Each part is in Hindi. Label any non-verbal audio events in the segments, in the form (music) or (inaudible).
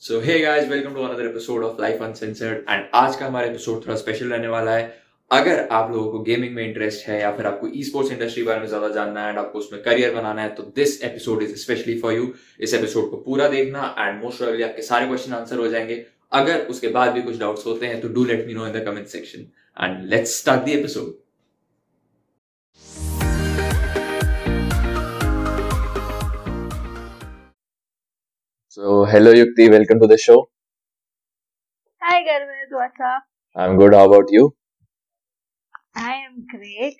So hey guys welcome to another episode of life uncensored and आज का हमारा एपिसोड थोड़ा स्पेशल रहने वाला है। अगर आप लोगों को गेमिंग में इंटरेस्ट है या फिर आपको ई स्पोर्ट्स इंडस्ट्री बारे में ज़्यादा जानना है एंड आपको उसमें करियर बनाना है तो this episode is specially for you इस एपिसोड को पूरा देखना एंड मोस्ट प्रोबेबली आपके सारे क्वेश्चन आंसर हो जाएँगे। अगर उसके बाद भी कुछ डाउट्स होते हैं तो do let me know in the comment section and let's start the episode So, hello Yukti, welcome to the show. Hi Garvit, what's up? I'm good. How about you? I am great.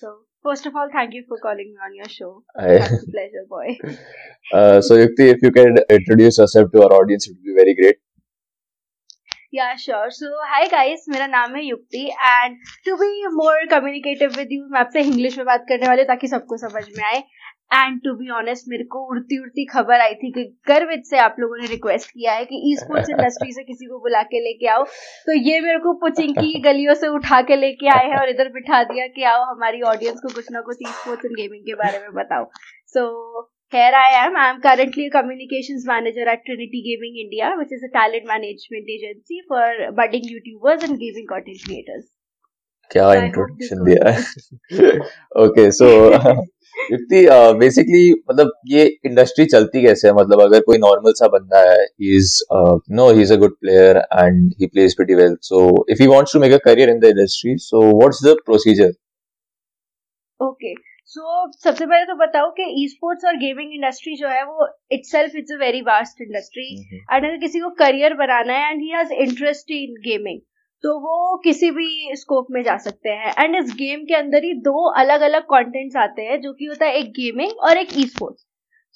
So, first of all, thank you for calling me on your show. Hi. It's a pleasure, boy. (laughs) Uh, so, Yukti, if you can introduce yourself to our audience, it would be very great. Yeah, sure. So, hi guys, मेरा नाम है Yukti and to be more communicative with you मैं आपसे इंग्लिश में बात करने वाली हूँ ताकि सबको समझ में आए And to be honest मेरे को उड़ती उड़ती खबर आई थी कि गर्वित से आप लोगों ने रिक्वेस्ट किया है कि ई स्पोर्ट्स इंडस्ट्री से किसी को बुला के लेके आओ तो ये मेरे को पुचिंग की (laughs) गलियों से उठा के लेके आए हैं और इधर बिठा दिया कि आओ हमारी ऑडियंस को कुछ ना कुछ ई स्पोर्ट्स एंड गेमिंग के बारे में बताओ so here I am. I'm currently a communications manager at Trinity Gaming India, which is a talent management agency for budding YouTubers and gaming content creators. क्या इंट्रोडक्शन दिया है ओके सो (laughs) (laughs) युक्ति बेसिकली मतलब ये इंडस्ट्री चलती कैसे है? मतलब अगर कोई नॉर्मल सा बंदा है is no he is a good player and he plays pretty well so if he wants to make a career in the industry so what's the procedure okay so सबसे पहले तो बताओ कि ई स्पोर्ट्स और गेमिंग इंडस्ट्री जो है वो itself it's a very vast industry and अगर किसी को करियर बनाना है and he has interest in gaming तो वो किसी भी स्कोप में जा सकते हैं। एंड इस गेम के अंदर ही दो अलग अलग कंटेंट्स आते हैं, जो कि होता है एक गेमिंग और एक ई स्पोर्ट्स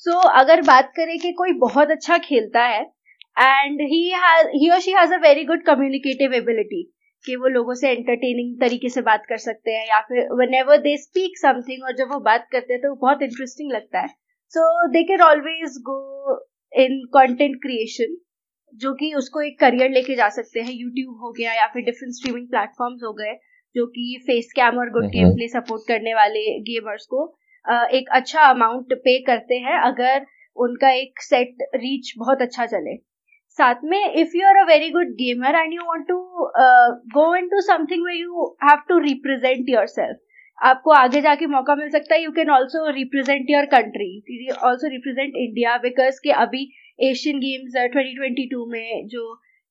सो अगर बात करें कि कोई बहुत अच्छा खेलता है एंड ही और she has a very good communicative ability कि वो लोगों से एंटरटेनिंग तरीके से बात कर सकते हैं, या फिर whenever they speak something और जब वो बात करते हैं तो बहुत इंटरेस्टिंग लगता है। So they can always go in content creation जो कि उसको एक करियर लेके जा सकते हैं यूट्यूब हो गया या फिर डिफरेंट स्ट्रीमिंग प्लेटफॉर्म्स हो गए जो कि फेस कैम और गुड। गेम प्ले सपोर्ट करने वाले गेमर्स को एक अच्छा अमाउंट पे करते हैं अगर उनका एक सेट रीच बहुत अच्छा चले साथ में if you are a very good gamer and you want to go into something way you have to represent yourself आपको आगे जाके मौका मिल सकता है you can also represent your country also represent India because के अभी एशियन गेम्स 2022 में जो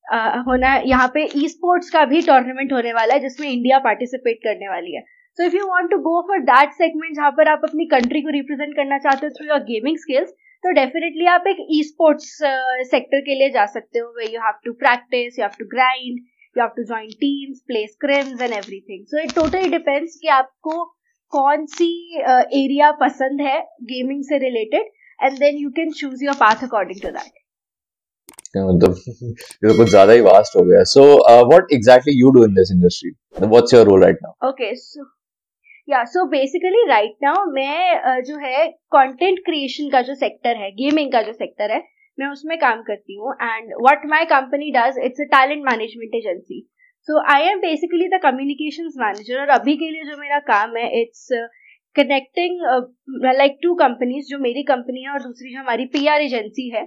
uh, होना है यहाँ पे ई स्पोर्ट्स का भी टूर्नामेंट होने वाला है जिसमें इंडिया पार्टिसिपेट करने वाली है। So if you want to go for that segment जहाँ पर आप अपनी कंट्री को रिप्रेजेंट करना चाहते हो थ्रू योर गेमिंग स्किल्स तो डेफिनेटली आप एक ई स्पोर्ट्स सेक्टर के लिए जा सकते हो way you have to practice you have to grind you have to join teams play scrims and everything so it totally depends कि आपको कौन सी एरिया uh, पसंद है गेमिंग से related and then you can choose your path according to that मतलब ये तो कुछ ज़्यादा ही वास्ट हो गया। So what exactly you do in this industry what's your role right now okay so या सो बेसिकली राइट नाउ मैं uh, जो है कंटेंट क्रिएशन का जो सेक्टर है गेमिंग का जो सेक्टर है मैं उसमें काम करती हूँ। And what my company does it's a talent management agency so I am basically the communications manager और अभी के लिए जो मेरा काम है it's connecting like to companies जो मेरी कंपनी है और दूसरी जो हमारी पीआर एजेंसी है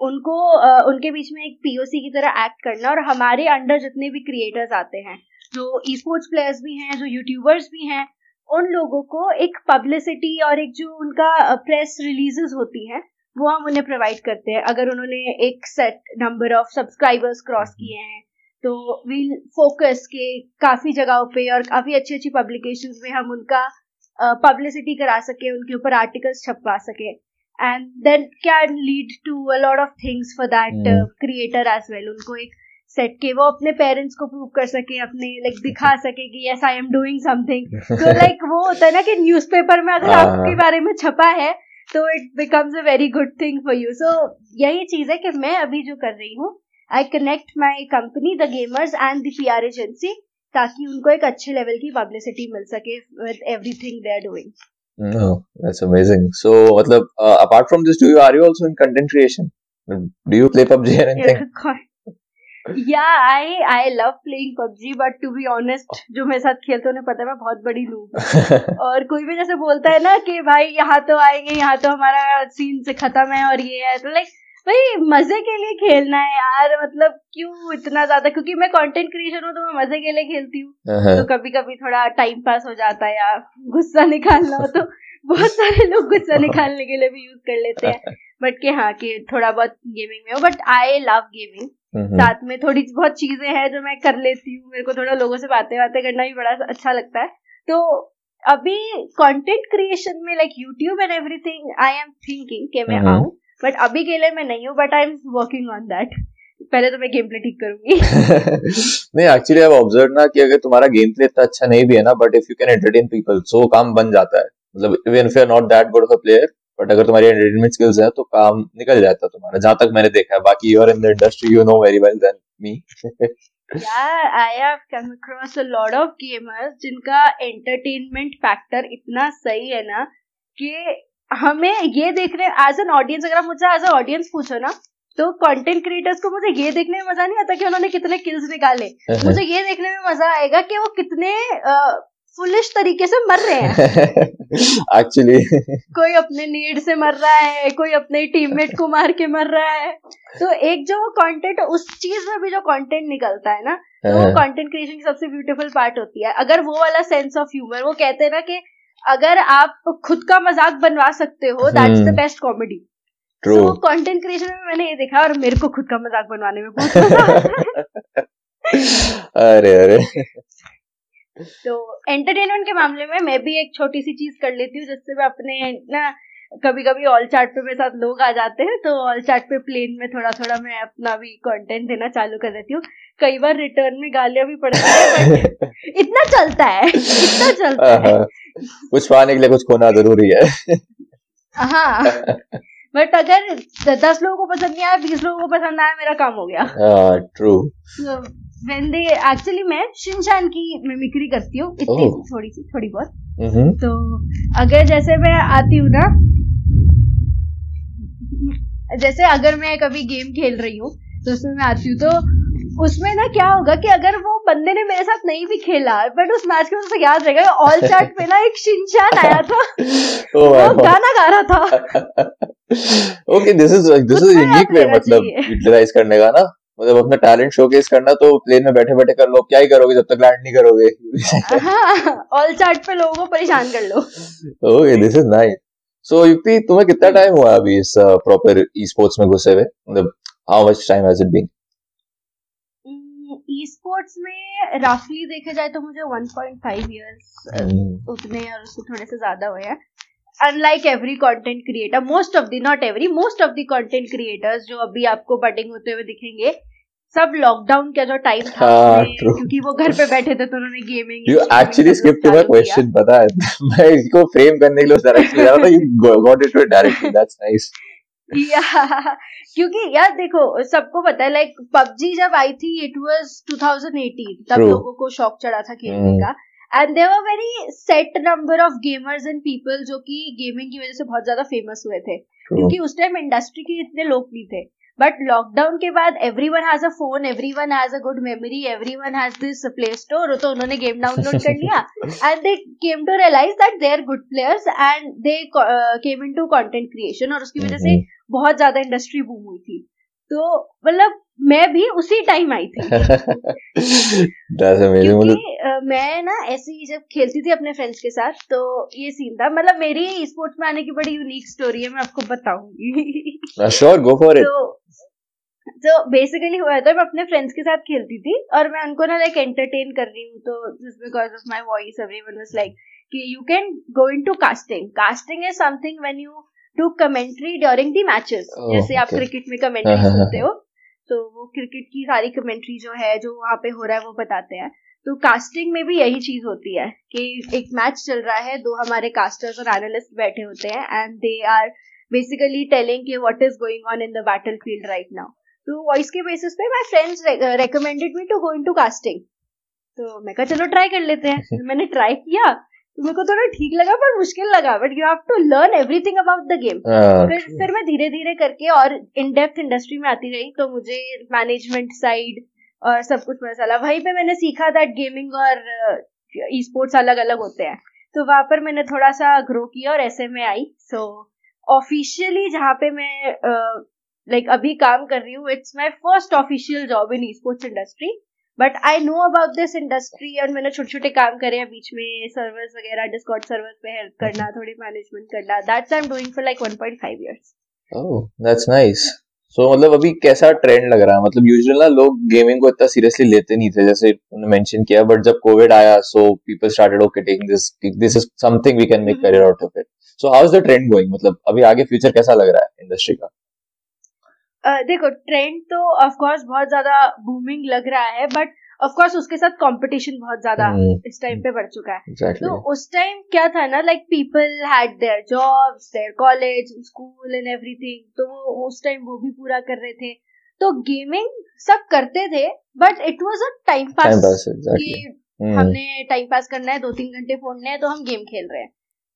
उनको uh, उनके बीच में एक पीओसी की तरह एक्ट करना और हमारे अंडर जितने भी क्रिएटर्स आते हैं जो ई स्पोर्ट्स प्लेयर्स भी हैं जो यूट्यूबर्स भी हैं उन लोगों को एक पब्लिसिटी और एक जो उनका प्रेस रिलीजेस होती हैं वो हम उन्हें प्रोवाइड करते हैं। अगर उन्होंने एक set number of subscribers cross किए हैं तो वील फोकस के काफ़ी जगहों पे और काफ़ी अच्छी अच्छी पब्लिकेशंस में हम उनका पब्लिसिटी करा सके उनके ऊपर आर्टिकल्स छपवा सके and then can lead to a lot of things for that. Creator as well उनको एक सेट के वो अपने पेरेंट्स को प्रूव कर सके अपने लाइक दिखा सके कि yes I am doing something तो लाइक वो होता है ना कि न्यूज़पेपर में अगर हाँ। आपके बारे में छपा है तो it becomes a very good thing for you so यही चीज़ है कि मैं अभी जो कर रही हूँ I connect my company the gamers and the P R agency ताकि उनको एक अच्छे लेवल की पब्लिसिटी मिल सके with everything they are doing that's amazing so मतलब apart from this do you are you also in content creation do you play PUBG और एनीथिंग या I I love playing PUBG but to be honest जो मेरे साथ खेलते उन्हें पता है मैं बहुत बड़ी लू (laughs) और कोई भी जैसे बोलता है ना कि भाई यहाँ तो आएँगे यहाँ तो हमारा सीन से खत्म है और ये है तो लाइक भाई मज़े के लिए खेलना है यार मतलब क्यों इतना ज़्यादा क्योंकि मैं कंटेंट क्रिएशन हूँ तो मैं मज़े के लिए खेलती हूँ Uh-huh. तो कभी कभी थोड़ा टाइम पास हो जाता है या गुस्सा निकालना हो तो बहुत सारे लोग गुस्सा निकालने के लिए भी यूज़ कर लेते हैं बट के हाँ कि थोड़ा बहुत गेमिंग में हो बट आई लव गेमिंग. साथ में थोड़ी बहुत चीज़ें हैं जो मैं कर लेती हूँ मेरे को थोड़ा लोगों से बातें बातें करना भी बड़ा अच्छा लगता है तो अभी कंटेंट क्रिएशन में like YouTube and everything I am thinking कि मैं हम्म। आऊँ बट अभी के लिए मैं नहीं हूँ but I am working on that पहले तो मैं गेम प्ले ठीक करूँगी. (laughs) नहीं एक्चुअली आई ऑब्ज़र्व ना कि अगर तुम्हारा गेम प्ले इतना अच्छा नहीं भी है ना but if you can entertain people so काम बन जाता है. मतलब even if you are not that good of a player but अगर तुम्हारी एंटरटेनमेंट स्किल्स है तो काम निकल जाता है तुम्हारा जहाँ तक मैंने देखा है. बाकी you are in the industry you know very well than me यार I have come across a lot of gamers जिनका एंटरटेनमेंट फैक्टर इतना सही है ना कि हमें ये देखने एज एन ऑडियंस अगर आप मुझसे एज अ ऑडियंस पूछो ना तो कंटेंट क्रिएटर्स को मुझे ये देखने में मज़ा नहीं आता कि उन्होंने कितने किल्स निकाले। मुझे ये देखने में मज़ा आएगा कि वो कितने फुलिश तरीके से मर रहे हैं। (laughs) एक्चुअली कोई अपने नीड से मर रहा है कोई अपने टीममेट को मार के मर रहा है। तो एक जो कंटेंट उस चीज़ में भी जो कंटेंट निकलता है ना तो वो कंटेंट क्रिएशन की सबसे ब्यूटीफुल पार्ट होती है। अगर वो वाला सेंस ऑफ़ ह्यूमर वो कहते हैं ना कि अगर आप खुद का मज़ाक बनवा सकते हो दैट्स द। बेस्ट कॉमेडी तो कंटेंट क्रिएशन में मैंने ये देखा और मेरे को खुद का मज़ाक बनवाने में बहुत मज़ा अरे अरे। तो एंटरटेनमेंट के मामले में मैं भी एक छोटी सी चीज़ कर लेती हूँ जिससे मैं अपने ना कभी कभी ऑल चार्ट पे मेरे साथ लोग आ जाते हैं तो ऑल चार्ट पे प्लेन में थोड़ा थोड़ा मैं अपना भी कंटेंट देना चालू कर देती हूँ। कई बार रिटर्न में गालियाँ भी पड़ती है (laughs) इतना चलता है इतना चलता है। हाँ, कुछ पाने के लिए कुछ खोना ज़रूरी है। हाँ बट अगर दस लोगों को पसंद नहीं आया बीस लोगों को पसंद आया मेरा काम हो गया। ट्रू वेन दे एक्चुअली मैं शिनशान की मिमिक्री करती हूँ इतनी. थोड़ी सी थोड़ी बहुत। हम्म। तो अगर जैसे मैं आती हूँ ना जैसे अगर मैं कभी गेम खेल रही हूँ तो उसमें मैं आती हूँ तो उसमें ना क्या होगा कि अगर वो बंदे ने मेरे साथ नहीं भी खेला बट उस मैच में उसे याद रहेगा ऑल चार्ट पे ना एक शिनशान आया था। (laughs) Oh वो गाना गा रहा था। Okay this is this is unique way मतलब यूटिलाइज करने का ना। मतलब अपना टैलेंट शोकेस करना तो प्लेन में बैठे बैठे कर लो क्या ही करोगे जब तक लैंड नहीं करोगे? हाँ ऑल चार्ट पे लोगों को परेशान कर लो। Okay this is nice so Yukti तुम्हें कितना टाइम हुआ अभी इस प्रॉपर ई स्पोर्ट्स में घुसे हुए? मतलब how much time has it been esports में रफली देखा जाए तो मुझे 1.5 इयर्स उतने और उसको थोड़े से ज़्यादा हुए हैं। Unlike every content creator most of the not every most of the content creators जो अभी आपको बडिंग होते हुए दिखेंगे सब लॉकडाउन का जो टाइम था हाँ, क्योंकि वो घर पे बैठे थे तो उन्होंने gaming you actually skip to my question पता है? (laughs) मैं इसको फ्रेम करने के लिए उस डायरेक्शन जा रहा था you got it directly that's nice या क्योंकि यार देखो सबको पता है लाइक पबजी जब आई थी इट वाज 2018 तब True. लोगों को शौक चढ़ा था खेलने हम्म। का। And there were very set number of gamers and people जो कि गेमिंग की वजह से बहुत ज़्यादा फ़ेमस हुए थे। क्योंकि उस टाइम इंडस्ट्री के इतने लोग नहीं थे। बट लॉकडाउन के बाद everyone has a phone everyone has a good memory everyone has this play store तो उन्होंने गेम डाउनलोड कर लिया। And they came to realize that they are good players and they came into content creation और उसकी वजह से बहुत ज़्यादा इंडस्ट्री बूम हुई थी। तो मतलब मैं भी उसी टाइम आई थी। (laughs) क्योंकि अ, मैं ना ऐसे ही जब खेलती थी अपने फ्रेंड्स के साथ तो ये सीन था। मतलब मेरी स्पोर्ट्स में आने की बड़ी यूनिक स्टोरी है मैं आपको बताऊँगी। श्योर गो फॉर इट तो तो बेसिकली हुआ था मैं अपने फ्रेंड्स के साथ खेलती थी और मैं उनको ना लाइक एंटरटेन कर रही हूँ तो just because of my voice everyone was like कि you can go into casting casting is something when you do commentary during the matches जैसे आप क्रिकेट में कमेंट्री (laughs) सुनते हो। तो वो क्रिकेट की सारी कमेंट्री जो है, जो वहाँ पे हो रहा है, वो बताते हैं। तो कास्टिंग में भी यही चीज़ होती है कि एक मैच चल रहा है, दो हमारे कास्टर्स और एनालिस्ट बैठे होते हैं and they are basically telling कि what is going on in the battlefield right now तो वॉइस के बेसिस पे my friends recommended me to go into casting तो मैं कहा, चलो ट्राई कर लेते हैं। मैंने ट्राई किया। तो मेरे को थोड़ा ठीक लगा पर मुश्किल लगा but you have to learn everything about the game फिर फिर मैं धीरे धीरे करके और इन डेप्थ इंडस्ट्री में आती रही तो मुझे मैनेजमेंट साइड और सब कुछ पता चला। वहीं पे मैंने सीखा दैट गेमिंग और ई स्पोर्ट्स अलग अलग होते हैं। तो वहाँ पर मैंने थोड़ा सा ग्रो किया और ऐसे में आई। सो ऑफिशियली जहाँ पे मैं लाइक अभी काम कर रही हूँ it's my first official job in esports industry but I know about this industry और मैंने छोटे छोटे काम करे हैं बीच में सर्वर्स वगैरह डिस्कॉर्ड सर्वर्स पे हेल्प करना थोड़ी मैनेजमेंट करना that's I am doing for like 1.5 years oh that's nice so मतलब अभी कैसा ट्रेंड लग रहा है? मतलब यूजुअली ना लोग गेमिंग को इतना सीरियसली लेते नहीं थे जैसे उन्होंने मेंशन किया बट जब कोविड आया so people started okay taking this this is something we can make career out of it so how is the trend going मतलब अभी आगे फ्यूचर कैसा लग रहा है इंडस्ट्री का? Uh, देखो ट्रेंड तो ऑफ़ कोर्स बहुत ज़्यादा बूमिंग लग रहा है बट ऑफ़ कोर्स उसके साथ कंपटीशन बहुत ज़्यादा hmm. इस टाइम पे बढ़ चुका है exactly. तो उस टाइम क्या था ना like people had their jobs their college school and everything तो वो उस टाइम वो भी पूरा कर रहे थे तो गेमिंग सब करते थे but it was a time pass. हमने टाइम पास करना है दो तीन घंटे फोड़ने हैं तो हम गेम खेल रहे हैं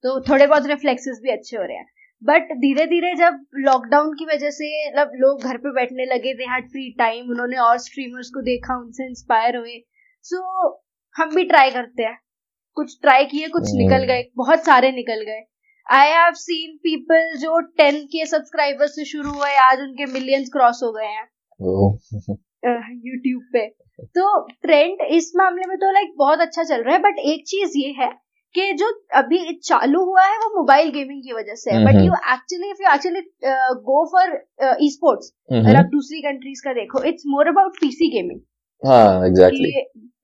तो थोड़े बहुत रिफ्लेक्सेस भी अच्छे हो रहे हैं बट धीरे धीरे जब लॉकडाउन की वजह से मतलब लोग घर पे बैठने लगे दे हैड फ्री टाइम उन्होंने और स्ट्रीमर्स को देखा उनसे इंस्पायर हुए। सो so, हम भी ट्राई करते हैं। कुछ ट्राई किए कुछ hmm. निकल गए। बहुत सारे निकल गए। आई हैव सीन पीपल जो टेन के सब्सक्राइबर्स से शुरू हुए आज उनके मिलियंस क्रॉस हो गए हैं। (laughs) यूट्यूब uh, पे। तो ट्रेंड इस मामले में तो लाइक बहुत अच्छा चल रहा है बट एक चीज़ ये है कि जो अभी चालू हुआ है वो मोबाइल गेमिंग की वजह से है। But you actually if you actually go for esports अगर आप दूसरी कंट्रीज़ का देखो it's more about PC gaming हाँ एग्जैक्टली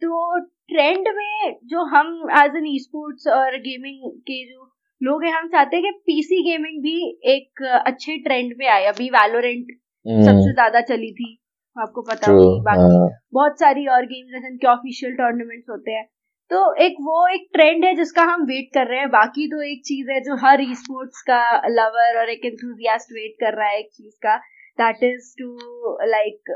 तो ट्रेंड में जो हम एज एन ई स्पोर्ट्स और गेमिंग के जो लोग हैं हम चाहते हैं कि पीसी गेमिंग भी एक अच्छे ट्रेंड में आए। अभी वैलोरेंट mm-hmm. सबसे ज़्यादा चली थी। आपको पता होगी। बाकी हाँ. बहुत सारी और गेम्स हैं जिनके ऑफिशियल टूर्नामेंट्स होते हैं। तो एक वो एक ट्रेंड है जिसका हम वेट कर रहे हैं। बाकी तो एक चीज़ है जो हर ई स्पोर्ट्स का लवर और एक एंथुजियास्ट वेट कर रहा है एक चीज़ का। That is to like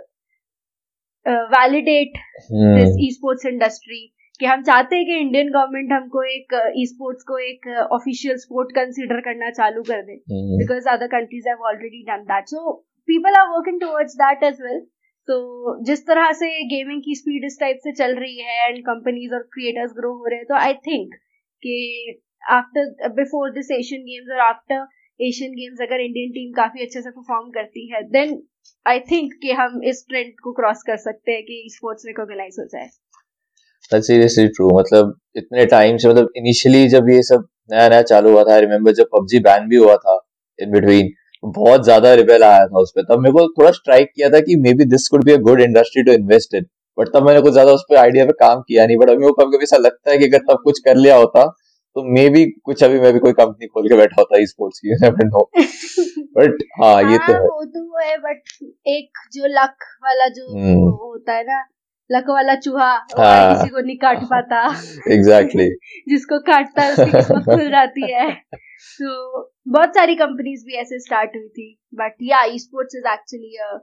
validate this esports industry कि हम चाहते हैं कि इंडियन गवर्नमेंट हमको एक ई uh, स्पोर्ट्स को एक ऑफिशियल स्पोर्ट कंसिडर करना चालू कर दे। Because other countries have already done that so people are working towards that as well तो जिस तरह से गेमिंग की स्पीड इस टाइप से चल रही है एंड कंपनीज़ और क्रिएटर्स ग्रो हो रहे हैं तो आई थिंक कि after before this Asian games और आफ्टर एशियन गेम्स अगर इंडियन टीम काफ़ी अच्छे से परफॉर्म करती है देन आई थिंक कि हम इस ट्रेंड को क्रॉस कर सकते हैं कि स्पोर्ट्स रिकॉग्नाइज हो जाए seriously true. मतलब इतने टाइम से मतलब इनिशियली जब ये सब नया नया चालू हुआ था आई रिमेम्बर जब पबजी बैन भी हुआ था इन बिटवीन बहुत ज़्यादा रिबेल आया था उस पर तब मेरे को थोड़ा स्ट्राइक किया था कि maybe this could be a good industry to invest in but तब मैंने कुछ ज़्यादा उस पर आइडिया पे काम किया नहीं। बट अभी कभी कभी ऐसा लगता है कि अगर तब कुछ कर लिया होता तो मे बी कुछ अभी मैं भी कोई कंपनी खोल के बैठा होता स्पोर्ट्स की। (laughs) बट हाँ ये तो हाँ, है। वो तो है बट एक जो लक वाला जो हम्म। होता है ना लक वाला चूहा हाँ, किसी को नहीं काट पाता। Exactly exactly. (laughs) जिसको काटता है उसकी खुल जाती है। (laughs) तो बहुत सारी कंपनीज़ भी ऐसे स्टार्ट हुई थी। बट या sports is actually a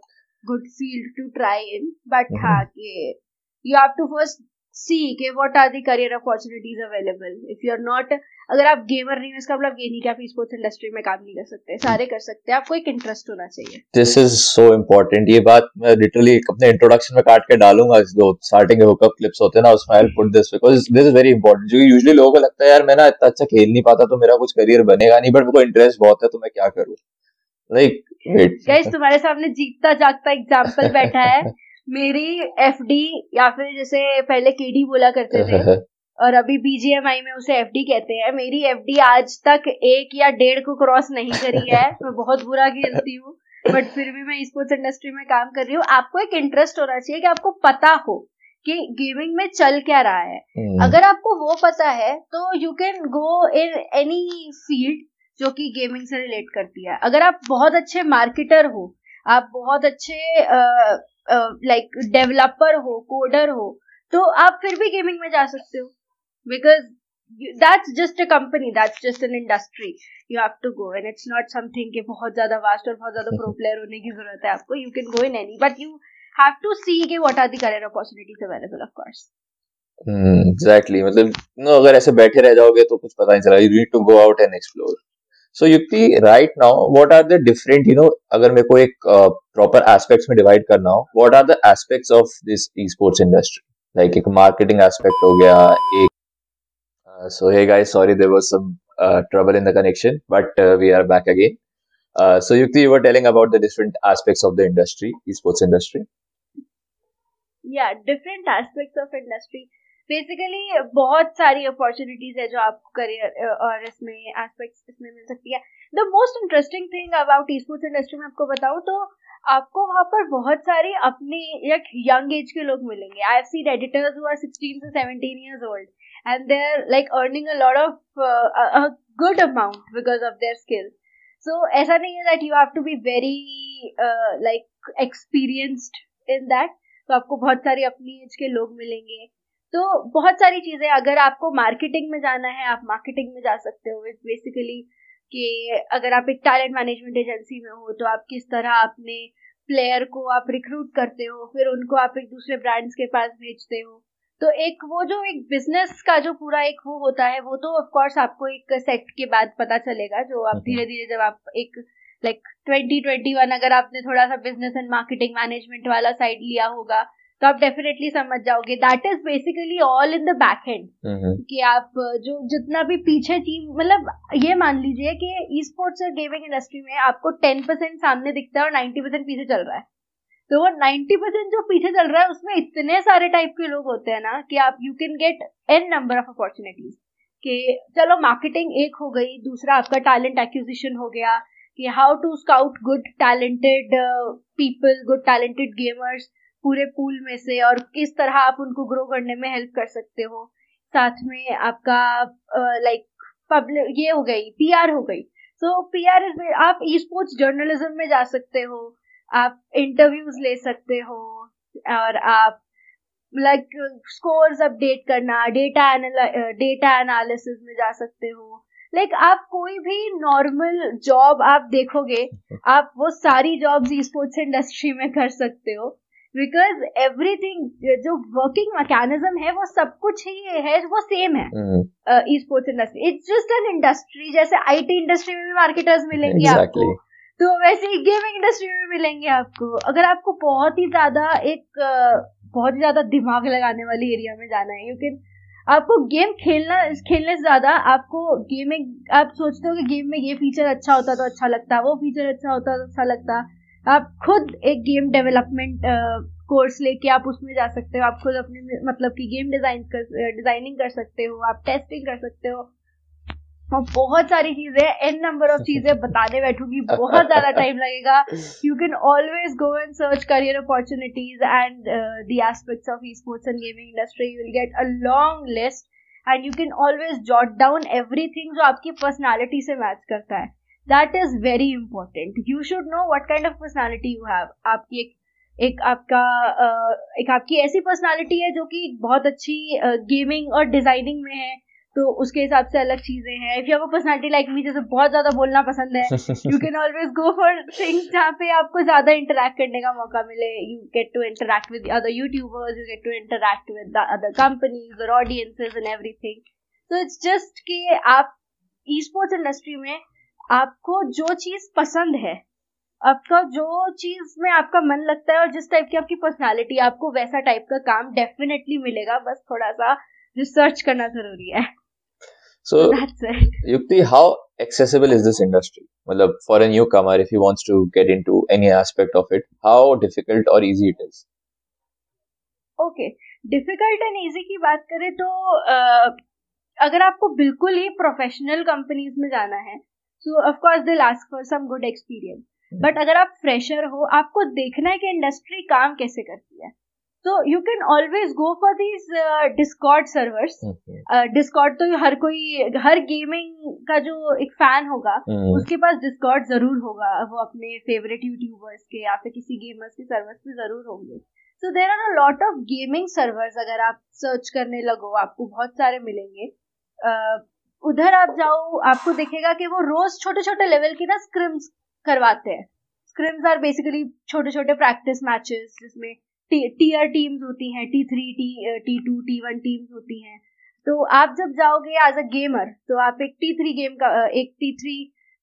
good field to try in but हाँ कि you have to first see के what are the career opportunities available if you are not अगर आप गेमर नहीं हो इसका मतलब ये नहीं कि आप स्पोर्ट्स इंडस्ट्री में काम नहीं कर सकते सारे कर सकते हैं। आपको एक इंटरेस्ट होना चाहिए। दिस इज़ सो इम्पोर्टेंट ये बात मैं लिटरली अपने इंट्रोडक्शन में काट के डालूँगा जो स्टार्टिंग के हुकअप क्लिप्स होते हैं ना उसमें I put this because this is very important जो यूजुअली लोगों को लगता है यार मैं ना इतना अच्छा खेल नहीं पाता तो मेरा कुछ करियर बनेगा नहीं बट मेरे को इंटरेस्ट बहुत है तो मैं क्या करूँ? लाइक गाइस तुम्हारे सामने जीतता जागता एग्ज़ाम्पल बैठा है। (laughs) मेरी एफडी या फिर जैसे पहले केडी बोला करते थे (laughs) और अभी बीजीएमआई में उसे एफडी कहते हैं। मेरी एफडी आज तक एक या डेढ़ को क्रॉस नहीं करी है। (laughs) मैं बहुत बुरा खेलती हूँ बट फिर भी मैं स्पोर्ट्स इंडस्ट्री में काम कर रही हूँ। आपको एक इंटरेस्ट होना चाहिए कि आपको पता हो कि गेमिंग में चल क्या रहा है। hmm. अगर आपको वो पता है तो you can go in any field जो कि गेमिंग से रिलेट करती है। अगर आप बहुत अच्छे मार्केटर हो आप बहुत अच्छे लाइक डेवलपर हो कोडर हो तो आप फिर भी गेमिंग में जा सकते हो। Because that's just a company that's just an industry you have to go and it's not something कि बहुत ज़्यादा वास्ट और बहुत ज़्यादा प्रो (laughs) होने की ज़रूरत है आपको। You can go in any but you have to see के what are the career opportunities available of course exactly मतलब नो अगर ऐसे बैठे रह जाओगे तो कुछ पता नहीं चला you need to go out and explore so Yukti right now what are the different you know अगर मेरे को एक प्रॉपर uh, एस्पेक्ट्स में डिवाइड करना हो what are the aspects of this esports industry like एक मार्केटिंग एस्पेक्ट हो गया एक so hey guys sorry there was some trouble in the connection but we are back again Uh, so Yukti, you were telling about the different aspects of the industry, esports industry. Yeah, different aspects of industry. Basically बहुत सारी अपॉर्चुनिटीज़ है जो आपको करियर और इसमें एस्पेक्ट्स इसमें मिल सकती है। The most interesting thing about esports industry में आपको बताऊँ तो आपको वहाँ पर बहुत सारे अपने यंग एज के लोग मिलेंगे। I have seen editors who are 16 to 17 years old and they're like earning a lot of uh, a, a good amount because of their skills so ऐसा नहीं है that you to be very uh, like experienced in that. तो आपको बहुत सारे अपनी एज के लोग मिलेंगे। तो बहुत सारी चीज़ें अगर आपको मार्केटिंग में जाना है आप मार्केटिंग में जा सकते हो बेसिकली कि अगर आप एक टैलेंट मैनेजमेंट एजेंसी में हो तो आप किस तरह अपने प्लेयर को आप रिक्रूट करते हो फिर उनको आप एक दूसरे ब्रांड्स के पास भेजते हो। तो एक वो जो एक बिज़नेस का जो पूरा एक वो होता है वो तो ऑफ़ कोर्स आपको एक सेट के बाद पता चलेगा जो आप धीरे धीरे जब आप एक लाइक ट्वेंटी ट्वेंटी वन अगर आपने थोड़ा सा बिज़नेस एंड मार्केटिंग मैनेजमेंट वाला साइड लिया होगा तो आप डेफिनेटली समझ जाओगे. That is basically all in the back end कि आप जो जितना भी पीछे टीम मतलब ये मान लीजिए कि ई स्पोर्ट्स और गेमिंग इंडस्ट्री में आपको टेन परसेंट सामने दिखता है और नाइन्टी परसेंट पीछे चल रहा है. तो वो नाइन्टी परसेंट जो पीछे चल रहा है उसमें इतने सारे टाइप के लोग होते हैं ना कि आप you can get an number of opportunities कि चलो मार्केटिंग एक हो गई दूसरा आपका टैलेंट एक्विजिशन हो गया. कि how to scout good talented people good talented gamers पूरे पूल में से और किस तरह आप उनको ग्रो करने में हेल्प कर सकते हो। साथ में आपका लाइक पब्लिक ये हो गई पीआर हो गई। सो पीआर इज़ आप ई स्पोर्ट्स जर्नलिज्म में जा सकते हो आप इंटरव्यूज़ ले सकते हो और आप लाइक स्कोर्स अपडेट करना डेटा डेटा एनालिसिस में जा सकते हो। लाइक like, आप कोई भी नॉर्मल जॉब आप देखोगे आप वो सारी जॉब्स ई स्पोर्ट्स इंडस्ट्री में कर सकते हो। बिकॉज़ एवरीथिंग जो वर्किंग मैकेनिज्म है वो सब कुछ ही है वो सेम है। Esports industry it's just an industry जैसे आईटी इंडस्ट्री में भी मार्केटर्स मिलेंगे exactly. आपको तो वैसे ही गेमिंग इंडस्ट्री में मिलेंगे आपको। अगर आपको बहुत ही ज़्यादा एक बहुत ही ज़्यादा दिमाग लगाने वाली एरिया में जाना है क्योंकि आपको गेम खेलना खेलने से ज़्यादा आपको गेमिंग आप सोचते हो कि गेम में ये फीचर अच्छा होता तो अच्छा लगता वो फीचर अच्छा होता तो अच्छा लगता। आप खुद एक गेम डेवलपमेंट कोर्स लेके आप उसमें जा सकते हो। आप खुद अपने मतलब की गेम डिज़ाइन कर डिज़ाइनिंग कर सकते हो, आप टेस्टिंग कर सकते हो। और बहुत सारी चीज़ें एन नंबर ऑफ़ चीज़ें बताने बैठूँगी। बहुत ज़्यादा टाइम लगेगा। You can always go and search career opportunities and the aspects of esports and gaming industry you will get a long list and you can always jot down everything जो आपकी पर्सनैलिटी से मैच करता है। That is very important you should know what kind of personality you have आपकी एक एक आपका एक आपकी ऐसी पर्सनालिटी है जो कि बहुत अच्छी गेमिंग और डिज़ाइनिंग में है। तो उसके हिसाब से अलग चीज़ें हैं। If you have a personality like me जैसे बहुत ज़्यादा बोलना पसंद है you can always go for things जहाँ पे आपको ज़्यादा इंटरेक्ट करने का मौका मिले। You get to interact with other youtubers you get to interact with other companies और audiences and everything so it's just कि आप ई स्पोर्ट्स इंडस्ट्री में आपको जो चीज़ पसंद है आपका जो चीज़ में आपका मन लगता है और जिस टाइप की आपकी पर्सनालिटी आपको वैसा टाइप का काम डेफिनेटली मिलेगा। बस थोड़ा सा रिसर्च करना ज़रूरी है। So Yukti how accessible is this industry मतलब for an newcomer if you wants to get into any aspect of it how difficult और easy it is okay difficult and easy की बात करें तो uh, अगर आपको बिल्कुल ही प्रोफेशनल कंपनीज़ में जाना है so of course they ask for some good experience but अगर आप फ्रेशर हो आपको देखना है कि इंडस्ट्री काम कैसे करती है। तो you can always go for these discord servers discord तो हर कोई हर गेमिंग का जो एक फ़ैन होगा mm-hmm. उसके पास डिस्कॉर्ड ज़रूर होगा। वो अपने फेवरेट यूट्यूबर्स के या फिर किसी गेमर्स के सर्वर्स पे ज़रूर होंगे। So there are a lot of gaming servers अगर आप सर्च करने लगो आपको बहुत सारे मिलेंगे। Uh, उधर आप जाओ, आपको दिखेगा कि वो रोज छोटे छोटे लेवल की ना स्क्रिम्स करवाते हैं। स्क्रिम्स आर बेसिकली छोटे छोटे प्रैक्टिस मैचेस जिसमें टीयर टीम्स होती हैं T three T T two T one teams होती हैं। तो आप जब जाओगे एज अ गेमर तो आप एक टी थ्री गेम का एक टी थ्री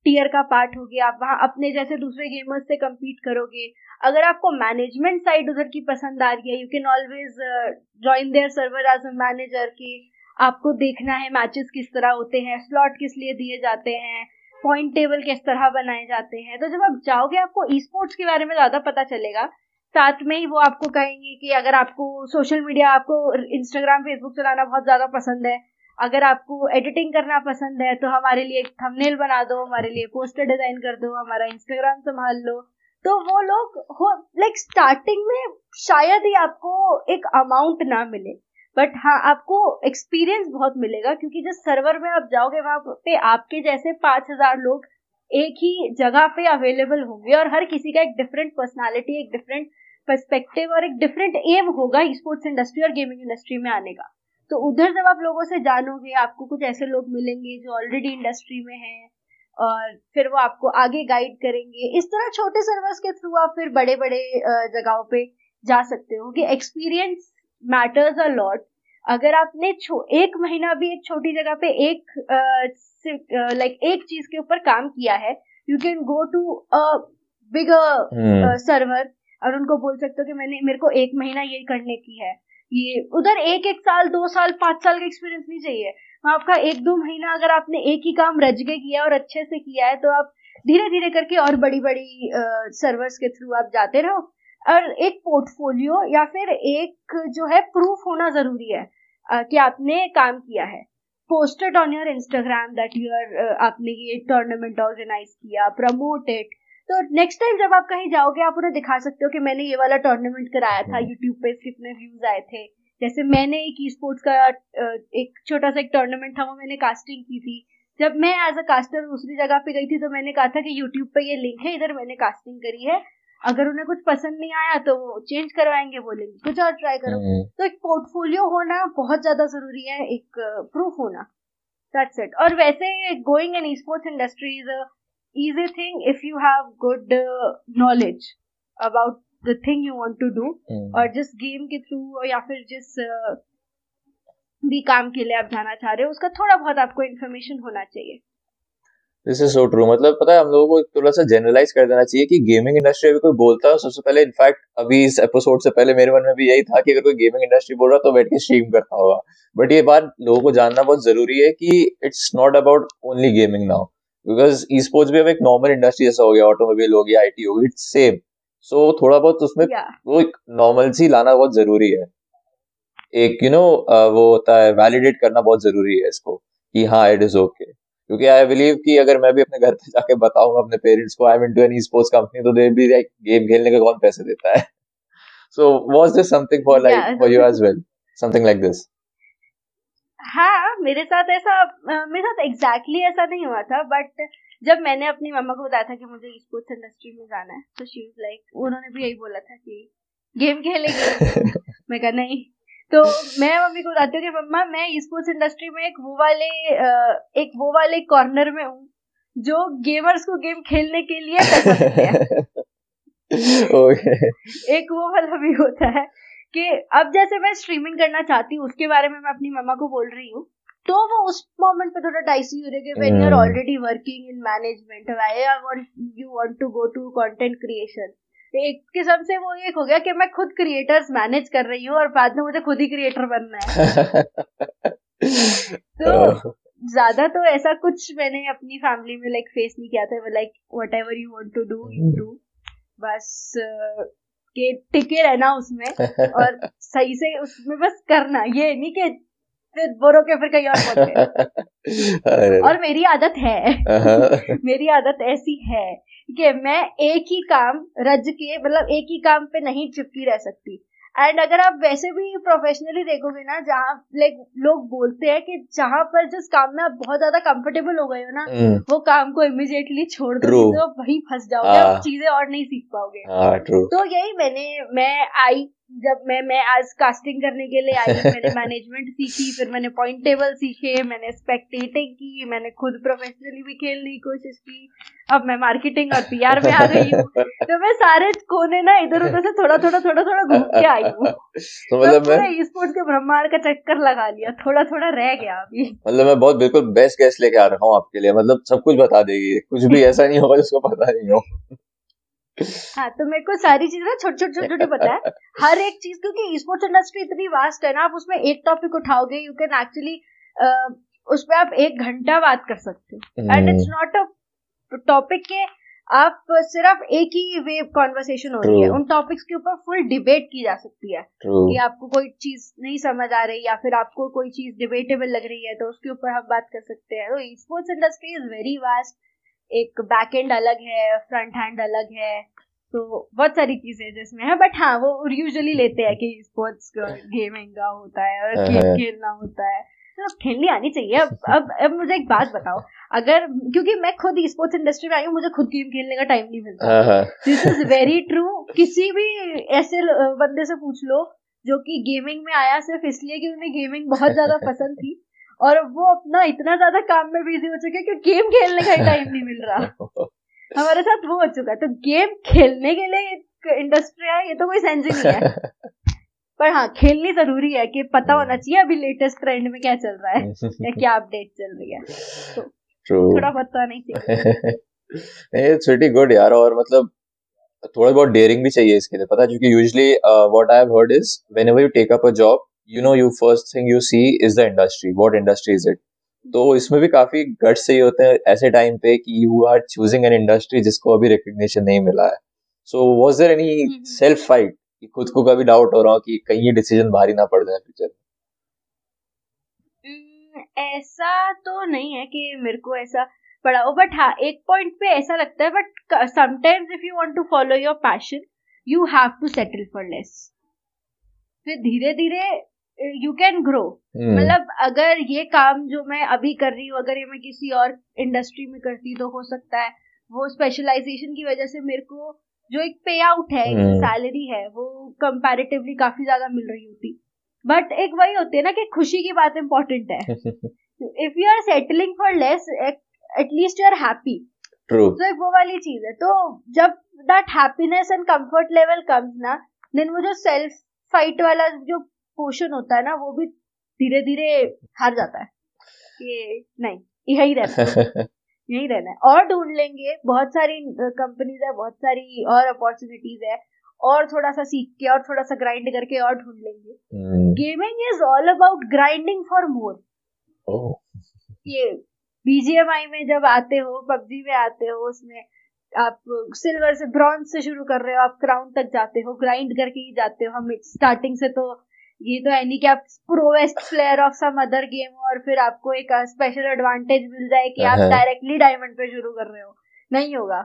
टीयर का पार्ट होगी, आप वहाँ अपने जैसे दूसरे गेमर्स से कम्पीट करोगे। अगर आपको मैनेजमेंट साइड उधर की पसंद आ रही है you can always join their server as a manager की आपको देखना है मैचेस किस तरह होते हैं स्लॉट किस लिए दिए जाते हैं पॉइंट टेबल किस तरह बनाए जाते हैं। तो जब आप जाओगे, आपको ई स्पोर्ट्स के बारे में ज़्यादा पता चलेगा। साथ में ही वो आपको कहेंगे कि अगर आपको सोशल मीडिया आपको इंस्टाग्राम फेसबुक चलाना बहुत ज़्यादा पसंद है, अगर आपको एडिटिंग करना पसंद है तो हमारे लिए एक थंबनेल बना दो, हमारे लिए पोस्टर डिज़ाइन कर दो, हमारा इंस्टाग्राम संभाल लो। तो वो लोग हो लाइक स्टार्टिंग में शायद ही आपको एक अमाउंट ना मिले। बट हाँ आपको एक्सपीरियंस बहुत मिलेगा, क्योंकि जिस सर्वर में आप जाओगे, वहाँ पे आपके जैसे पाँच हज़ार लोग एक ही जगह पे अवेलेबल होंगे और हर किसी का एक डिफरेंट पर्सनालिटी एक डिफरेंट पर्सपेक्टिव और एक डिफरेंट एम होगा स्पोर्ट्स इंडस्ट्री और गेमिंग इंडस्ट्री में आने का। तो उधर जब आप लोगों से जानोगे, आपको कुछ ऐसे लोग मिलेंगे जो ऑलरेडी इंडस्ट्री में हैं और फिर वो आपको आगे गाइड करेंगे। इस तरह छोटे सर्वर्स के थ्रू आप फिर बड़े बड़े जगहों पे जा सकते हो कि एक्सपीरियंस मैटर्स अ लॉट अगर आपने एक महीना भी एक छोटी जगह पे एक लाइक uh, एक चीज़ के ऊपर काम किया है you can go to a big server और उनको बोल सकते हो कि मैंने मेरे को एक महीना ये करने की है। ये उधर एक एक साल दो साल पाँच साल का एक्सपीरियंस नहीं चाहिए। आपका एक दो महीना अगर आपने एक ही काम रज के किया और अच्छे से किया है तो आप धीरे धीरे करके और बड़ी बड़ी सर्वर्स के थ्रू आप जाते रहो। और एक पोर्टफोलियो या फिर एक जो है प्रूफ होना ज़रूरी है कि आपने काम किया है। Posted on your Instagram that your आपने ये टूर्नामेंट ऑर्गेनाइज किया प्रमोटेड तो नेक्स्ट टाइम जब आप कहीं जाओगे आप उन्हें दिखा सकते हो कि मैंने ये वाला टूर्नामेंट कराया था यूट्यूब पे कितने व्यूज़ आए थे। जैसे मैंने एक ई स्पोर्ट्स का एक छोटा सा एक टूर्नामेंट था वो मैंने कास्टिंग की थी। जब मैं एज अ कास्टर दूसरी जगह पे गई थी तो मैंने कहा था कि यूट्यूब पे ये लिंक है इधर मैंने कास्टिंग करी है। अगर उन्हें कुछ पसंद नहीं आया तो वो चेंज करवाएँगे बोलेंगे कुछ और ट्राई करो हम्म। तो एक पोर्टफोलियो होना बहुत ज़्यादा ज़रूरी है एक प्रूफ होना दैट्स इट और वैसे going in sports industry is easy thing if you have good uh, knowledge about the thing you want to do mm. और जिस गेम के थ्रू या फिर जिस uh, भी काम के लिए आप जाना चाह रहे हो उसका थोड़ा बहुत आपको इन्फॉर्मेशन होना चाहिए दिस इज़ सो ट्रू मतलब पता है हम लोगों को थोड़ा सा जनरलाइज कर देना चाहिए कि गेमिंग इंडस्ट्री अभी कोई बोलता है सबसे पहले इनफैक्ट अभी इस एपिसोड से पहले मेरे मन में भी यही था कि अगर कोई गेमिंग इंडस्ट्री बोल रहा तो बैठ के स्ट्रीम करता होगा। बट ये बात लोगों को जानना बहुत ज़रूरी है कि it's not about only gaming now because esports भी अब एक नॉर्मल इंडस्ट्री जैसा हो गया ऑटोमोबाइल हो गया आईटी हो गया इट्स सेम सो थोड़ा बहुत उसमें yeah. वो एक नॉर्मल सी लाना बहुत ज़रूरी है। एक यू you नो know, वो होता है वैलिडेट करना बहुत ज़रूरी है इसको कि हाँ इट इज़ ओके क्योंकि आई बिलीव कि अगर मैं भी अपने घर पे जाके बताऊँगा अपने पेरेंट्स को I am into any sports company तो दे भी लाइक गेम खेलने का कौन पैसे देता है? So was this something for like for you as well something like this हाँ मेरे साथ ऐसा मेरे साथ एग्जैक्टली exactly ऐसा नहीं हुआ था बट जब मैंने अपनी मम्मा को बताया था कि मुझे स्पोर्ट्स इंडस्ट्री में जाना है तो शी वाज लाइक उन्होंने भी यही बोला था कि गेम खेलेगी? (laughs) मैं कहा नहीं। तो मैं मम्मी को बताती हूँ कि मम्मा मैं स्पोर्ट्स इंडस्ट्री में एक वो वाले एक वो वाले कॉर्नर में हूँ जो गेमर्स को गेम खेलने के लिए (laughs) okay. एक वो वाला भी होता है कि अब जैसे मैं स्ट्रीमिंग करना चाहती हूँ उसके बारे में मैं अपनी मम्मा को बोल रही हूँ तो वो उस मोमेंट पे थोड़ा डाइसी हो रहा है when you are already working in management you want to go to content creation एक किस्म से वो एक हो गया कि मैं खुद क्रिएटर्स मैनेज कर रही हूँ और बाद में मुझे खुद ही क्रिएटर बनना है। (laughs) तो ज़्यादा तो ऐसा कुछ मैंने अपनी फैमिली में लाइक फेस नहीं किया था। Like whatever you want to do you do बस के टिके रहना उसमें (laughs) और सही से उसमें बस करना। ये नहीं कि फिर बोरो के फिर कहीं और (laughs) और मेरी आदत है। (laughs) मेरी आदत ऐसी है कि मैं एक ही काम रज के मतलब एक ही काम पे नहीं चिपकी रह सकती। एंड अगर आप वैसे भी प्रोफेशनली देखोगे ना जहाँ लाइक लोग बोलते हैं कि जहाँ पर जिस काम में आप बहुत ज़्यादा कंफर्टेबल हो गए हो ना mm. वो काम को इमिजिएटली छोड़ दो तो वही फंस जाओगे आप हाँ। चीज़ें और नहीं सीख पाओगे। हाँ, तो यही मैंने मैं आई जब मैं मैं आज कास्टिंग करने के लिए आई मैंने (laughs) मैनेजमेंट सीखी फिर मैंने पॉइंट टेबल सीखे मैंने स्पेक्टेटिंग की मैंने खुद प्रोफेशनली भी खेलने की कोशिश की। अब मैं मार्केटिंग और पीआर में आ गई हूँ। तो मैं सारे कोने ना इधर उधर से थोड़ा थोड़ा थोड़ा थोड़ा घूम के आई हूँ। (laughs) तो मतलब तो मैं स्पोर्ट्स के ब्रह्मांड का चक्कर लगा लिया थोड़ा थोड़ा रह गया अभी। मतलब मैं बहुत बिल्कुल बेस्ट गेस्ट लेके आ रहा हूँ आपके लिए। मतलब सब कुछ बता देगी। कुछ भी (laughs) ऐसा नहीं होगा जिसको पता नहीं हो। हाँ तो मेरे को सारी चीज़ें ना छोटी छोटी छोटी छोटी पता है। हर एक चीज़ क्योंकि स्पोर्ट्स इंडस्ट्री इतनी वास्ट है ना आप उसमें एक टॉपिक उठाओगे यू कैन एक्चुअली उस पर आप एक घंटा बात कर सकते हो। And it's not a topic के आप सिर्फ़ एक ही वे कॉन्वर्सेशन हो रही है। उन टॉपिक्स के ऊपर फुल डिबेट की जा सकती है। कि आपको कोई चीज़ नहीं समझ आ रही या फिर आपको कोई चीज़ डिबेटेबल लग रही है तो उसके ऊपर हम बात कर सकते हैं। तो sports industry is very vast एक बैक एंड अलग है फ्रंट हैंड अलग है तो बहुत सारी चीज़ें जिसमें है। बट हाँ वो यूजुअली लेते हैं कि स्पोर्ट्स गेमिंग का होता है और गेम हाँ। खेलना होता है। तो अब खेलनी आनी चाहिए। अब अब अब मुझे एक बात बताओ। अगर क्योंकि मैं खुद स्पोर्ट्स इंडस्ट्री में आई हूँ मुझे खुद गेम खेलने का टाइम नहीं मिलता। हाँ हाँ। दिस इज़ वेरी ट्रू किसी भी ऐसे बंदे से पूछ लो जो कि गेमिंग में आया सिर्फ़ इसलिए कि उन्हें गेमिंग बहुत ज़्यादा पसंद थी। और वो अपना इतना ज़्यादा काम में बिज़ी हो चुके हैं कि गेम खेलने का ही टाइम नहीं मिल रहा। (laughs) हमारे साथ वो हो चुका है। तो गेम खेलने के लिए इंडस्ट्री है ये तो कोई सेंस ही नहीं है। (laughs) पर हाँ खेलनी ज़रूरी है कि पता होना चाहिए अभी लेटेस्ट ट्रेंड में क्या चल रहा है (laughs) या क्या अपडेट चल रही है। ट्रू थोड़ा पता नहीं चाहिए इट्स गुड यार और मतलब थोड़ा बहुत डेयरिंग भी चाहिए इसके लिए। पता है क्योंकि usually what I have heard is whenever you take up a job you know you first thing you see is the industry what industry is it तो इसमें भी काफ़ी गट्स चाहिए होते हैं ऐसे टाइम पे कि you are choosing an industry जिसको अभी रिकग्निशन नहीं मिला है। So was there any. Self fight कि खुद को कभी डाउट हो रहा हो कि कहीं ये डिसीज़न भारी ना पड़ जाए फ्यूचर हम्म, ऐसा तो नहीं है कि मेरे को ऐसा पड़ा हो बट हाँ एक पॉइंट पे ऐसा लगता है but sometimes if you want to follow your passion you have to settle for less फिर धीरे धीरे यू कैन ग्रो। मतलब अगर ये काम जो मैं अभी कर रही हूँ अगर ये मैं किसी और इंडस्ट्री में करती तो हो सकता है वो स्पेशलाइजेशन की वजह से मेरे को जो एक पे आउट है हम्म। सैलरी है वो कंपैरेटिवली काफ़ी ज़्यादा मिल रही होती। बट एक वही होती है ना कि खुशी की बात इम्पोर्टेंट है। If you are settling for less at least you are happy तो एक वो वाली चीज़ है। तो जब that happiness and comfort level comes ना देन वो जो सेल्फ फाइट वाला जो पोर्शन होता है ना वो भी धीरे धीरे हार जाता है। कि नहीं यही रहना है। (laughs) यही रहना है। और ढूंढ लेंगे। बहुत सारी कंपनीज़ है बहुत सारी और अपॉर्चुनिटीज़ है। और थोड़ा सा सीख के और थोड़ा सा ग्राइंड करके और ढूंढ लेंगे। Gaming is all about grinding for more ये बीजीएमआई में जब आते हो पबजी में आते हो उसमें आप सिल्वर से ब्रॉन्ज से शुरू कर रहे हो आप क्राउन तक जाते हो ग्राइंड करके ही जाते हो। हम स्टार्टिंग से तो ये तो है नहीं कि आप प्रोवेस्ट player of some other game और फिर आपको एक स्पेशल एडवांटेज मिल जाए कि आप हाँ। डायरेक्टली डायमंड पे शुरू कर रहे हो। नहीं होगा।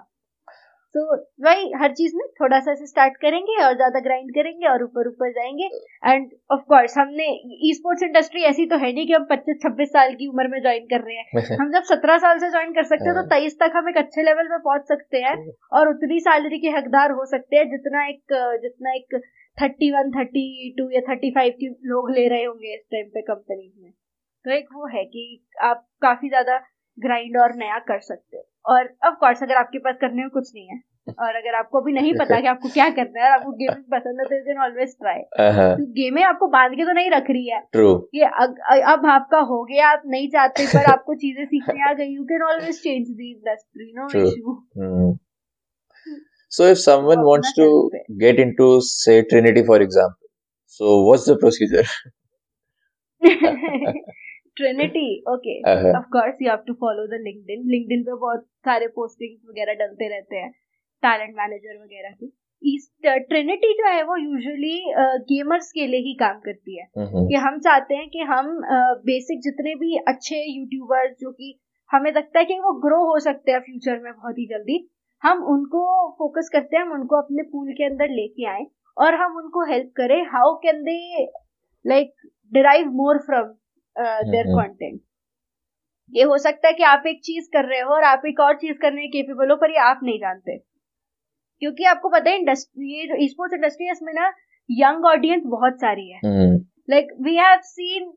तो वही हर चीज़ में थोड़ा सा से स्टार्ट करेंगे और ज़्यादा ग्राइंड करेंगे और ऊपर ऊपर जाएँगे। एंड ऑफ़ कोर्स हमने ई स्पोर्ट्स इंडस्ट्री ऐसी तो है नहीं कि हम पच्चीस छब्बीस साल की उम्र में ज्वाइन कर रहे हैं। (laughs) हम जब सत्रह साल से ज्वाइन कर सकते हैं तो तेईस तक हम एक अच्छे लेवल पे पहुँच सकते हैं और उतनी सैलरी के हकदार हो सकते हैं जितना एक जितना एक थर्टी वन थर्टी टू या थर्टी फाइव की लोग ले रहे होंगे इस टाइम पे कंपनीज़ में। तो एक वो है कि आप काफ़ी ज़्यादा ग्राइंड और नया कर सकते हो। और ऑफ़ कोर्स अगर आपके पास करने में कुछ नहीं है और अगर आपको अभी नहीं पता कि आपको क्या करना है आपको गेमिंग (laughs) पसंद है तो यू कैन ऑलवेज ट्राई गेमें आपको बाँध के तो नहीं रख रही है। ये अग, अब आपका हो गया आप नहीं चाहते पर आपको चीज़ें सीखने आ गई you can always change the industry no. Issue. So if someone तो wants to get into say Trinity for example, so what's the procedure? Trinity okay. Of course you have to follow the LinkedIn LinkedIn पे बहुत सारे पोस्टिंग्स वगैरह डलते रहते हैं टैलेंट मैनेजर वगैरह की इस ट्रिनिटी जो है वो यूजुअली गेमर्स के लिए ही काम करती है Mhm. कि हम चाहते हैं कि हम बेसिक जितने भी अच्छे यूट्यूबर्स जो कि हमें लगता है कि वो ग्रो हो सकते हैं फ्यूचर में बहुत ही जल्दी हम उनको फोकस करते हैं हम उनको अपने पूल के अंदर लेके आए और हम उनको हेल्प करें how can they like derive more from there. Content ये हो सकता है कि आप एक चीज़ कर रहे हो और आप एक और चीज़ करने के केपेबल हो पर ये आप नहीं जानते। क्योंकि आपको पता है इंडस्ट्री ये जो स्पोर्ट्स इंडस्ट्री है इसमें ना यंग ऑडियंस बहुत सारी है। Like we have seen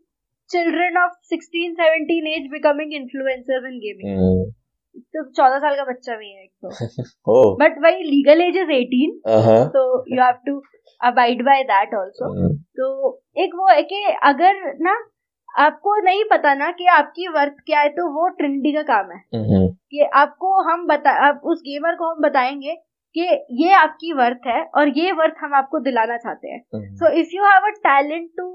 seen of of 16 17 age becoming influencers in gaming Mhm. तो चौदह साल का बच्चा भी है एक तो. (laughs) बट वही लीगल एज इज़ 18 Uh-huh. तो you have to abide by that also Mhm. तो एक वो है कि अगर ना आपको नहीं पता ना कि आपकी वर्थ क्या है तो वो ट्रेंडी का काम है Mhm. कि आपको हम बता आप उस गेमर को हम बताएँगे कि ये आपकी वर्थ है और ये वर्थ हम आपको दिलाना चाहते हैं so if you have a talent to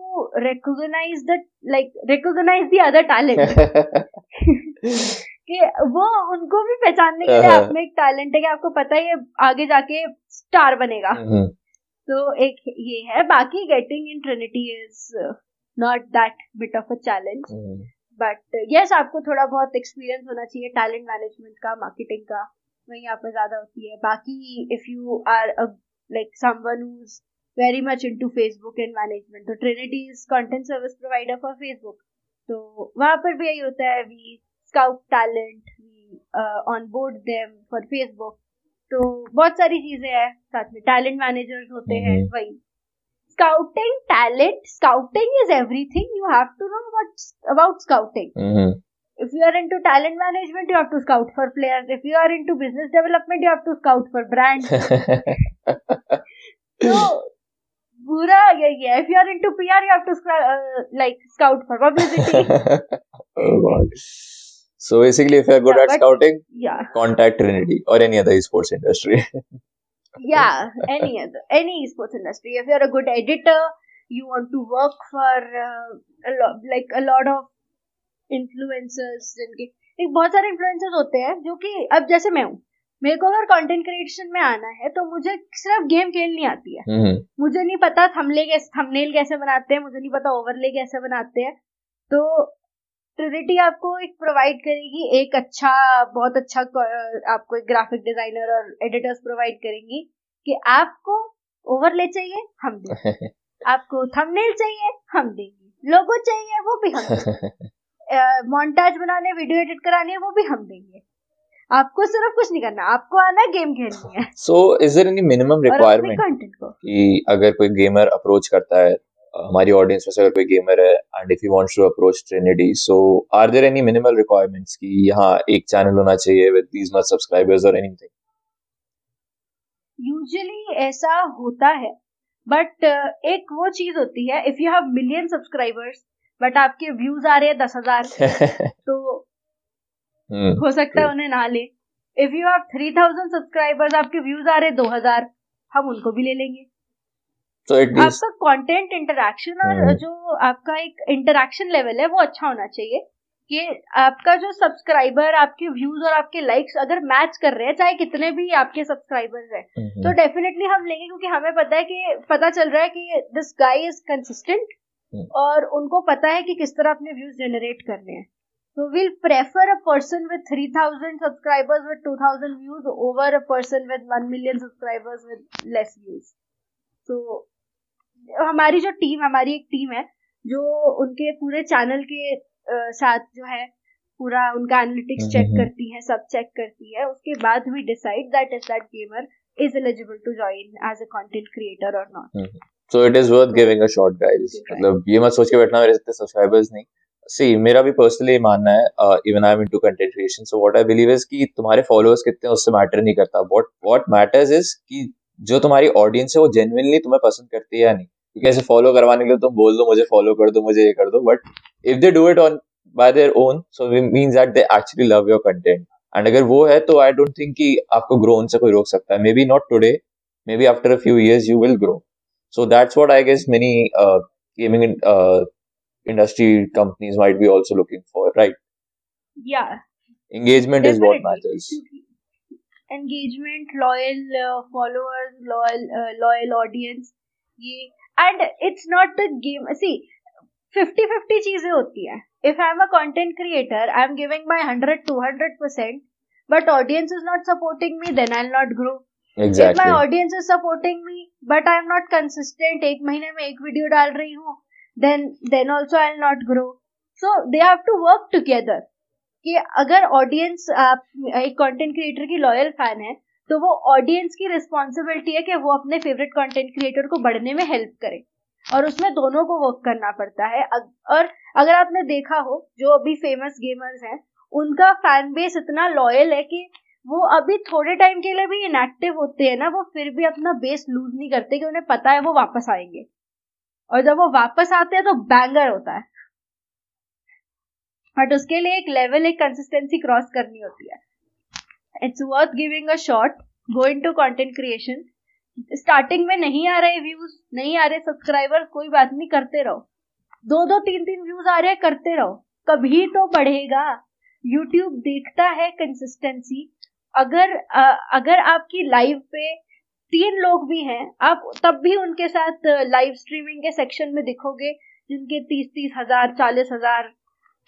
recognize recognize the like recognize the other talent (laughs) (laughs) कि वो उनको भी पहचानने के लिए। आप में एक टैलेंट है कि आपको पता है ये आगे जाके स्टार बनेगा। तो एक ये है बाकी getting in Trinity is not that bit of a challenge but yes आपको थोड़ा बहुत एक्सपीरियंस होना चाहिए टैलेंट मैनेजमेंट का मार्केटिंग का वही यहाँ पे ज़्यादा होती है। बाकी if you are like someone who's very much into Facebook and management तो Trinity is content service provider for Facebook तो वहाँ पर भी यही होता है we scout talent onboard them for Facebook तो बहुत सारी चीज़ें हैं साथ में टैलेंट मैनेजर्स होते हैं हम्म। वही scouting talent scouting is everything you have to know about about scouting hmm, if you are into talent management you have to scout for players if you are into business development you have to scout for brands so पूरा है if you are into PR you have to uh, like scout for publicity oh god. So basically, if you're good Yeah, at but- scouting, yeah contact Trinity or any other esports industry. yeah any other any esports industry if you're a good editor you want to work for uh, a lot like a lot of influencers जिनके एक बहुत सारे influencers होते हैं जो कि अब जैसे मैं हूँ मेरे को अगर कंटेंट क्रिएशन में आना है तो मुझे सिर्फ़ गेम खेलनी आती है हम्म, मुझे नहीं पता थंबले कैसे थंबनेल कैसे बनाते हैं मुझे नहीं पता ओवरले कैसे बनाते हैं तो ट्रिनिटी आपको एक प्रोवाइड करेगी एक अच्छा बहुत अच्छा आपको एक ग्राफिक डिज़ाइनर और एडिटर्स प्रोवाइड करेंगी कि आपको ओवरले चाहिए हम देंगे। (laughs) आपको थंबनेल चाहिए हम देंगे। लोगो चाहिए वो भी हम देंगे। (laughs) मोन्टाज बनाने वीडियो एडिट करानी है वो भी हम देंगे। आपको सिर्फ़ कुछ नहीं करना आपको आना गेम खेलनी है। So is there any minimum और अपने requirement कंटेंट को। कि अगर कोई गेमर अप्रोच करता है हमारी ऑडियंस में से अगर कोई गेमर है and if you wants to approach Trinity so are there any minimal requirements कि यहाँ एक चैनल होना चाहिए विद दीस मच सब्सक्राइबर्स और एनीथिंग यूजुअली ऐसा होता है बट एक वो चीज़ होती है if you have million subscribers but आपके व्यूज़ आ रहे हैं दस हज़ार (laughs) तो हम्म हो सकता है उन्हें ना ले। If you have three thousand subscribers आपके व्यूज़ आ रहे हैं दो हज़ार हम उनको भी ले लेंगे। So आपका कंटेंट इंटरेक्शन और हम्म। जो आपका एक इंटरेक्शन लेवल है वो अच्छा होना चाहिए कि आपका जो सब्सक्राइबर आपके व्यूज़ और आपके लाइक्स अगर मैच कर रहे हैं चाहे कितने भी आपके सब्सक्राइबर्स हैं तो डेफिनेटली हम लेंगे क्योंकि हमें पता है कि पता चल रहा है कि दिस गाय इज़ कंसिस्टेंट। और उनको पता है कि किस तरह अपने व्यूज़ जनरेट करने हैं तो will prefer a person with three thousand subscribers with two thousand views over a person with one million subscribers with less views तो हमारी जो टीम हमारी एक टीम है जो उनके पूरे चैनल के अ, साथ जो है पूरा उनका एनालिटिक्स चेक हम्म। करती है सब चेक करती है। उसके बाद we decide that is that gamer is eligible to join as a content creator or not. so it is worth giving a shot guys. मतलब ये मत सोच के बैठना मेरे इतने सब्सक्राइबर्स नहीं। सी मेरा भी पर्सनली मानना है even I am into content creation so what I believe is कि तुम्हारे फॉलोअर्स कितने उससे मैटर नहीं करता। व्हाट व्हाट मैटर्स इज़ कि जो तुम्हारी ऑडियंस है वो जेन्युइनली तुम्हें पसंद करती है या नहीं। क्योंकि ऐसे फॉलो करवाने के लिए तुम बोल दो मुझे फॉलो कर दो मुझे ये कर दो but if they do it on by their own so means that they actually love your content and अगर वो है तो आई डोंट थिंक कि आपको ग्रो उनसे कोई रोक सकता है। Maybe not today maybe after a few years you will grow so that's what I guess many gaming industry companies might be also looking for right engagement is what matters engagement loyal followers loyal loyal audience ये and it's not the game see fifty fifty चीज़ें होती है। If I am a content creator I am giving my hundred two hundred percent but audience is not supporting me then I not grow if my audience is supporting me but I am not consistent एक महीने में एक वीडियो डाल रही हूँ then then also I not grow so they have to work together कि अगर ऑडियंस एक कंटेंट क्रिएटर की लॉयल फ़ैन है तो वो ऑडियंस की रिस्पॉन्सिबिलिटी है कि वो अपने फेवरेट कंटेंट क्रिएटर को बढ़ने में हेल्प करे। और उसमें दोनों को वर्क करना पड़ता है। और अगर आपने देखा हो, जो अभी फ़ेमस गेमर्स हैं, उनका फ़ैन बेस इतना लॉयल है कि वो अभी थोड़े टाइम के लिए भी इनएक्टिव होते हैं ना, वो फिर भी अपना बेस लूज नहीं करते कि उन्हें पता है वो वापस आएँगे। और जब वो वापस आते हैं तो बैंगर होता है। बट उसके लिए एक लेवल एक कंसिस्टेंसी क्रॉस करनी होती है। It's worth giving a shot go into content creation starting में नहीं आ रहे व्यूज़ नहीं आ रहे सब्सक्राइबर कोई बात नहीं करते रहो। दो दो तीन तीन व्यूज़ आ रहे करते रहो। कभी तो बढ़ेगा। यूट्यूब देखता है कंसिस्टेंसी अगर आ, अगर आपकी लाइव पे तीन लोग भी हैं आप तब भी उनके साथ लाइव स्ट्रीमिंग के सेक्शन में दिखोगे जिनके तीस तीस हज़ार चालीस हज़ार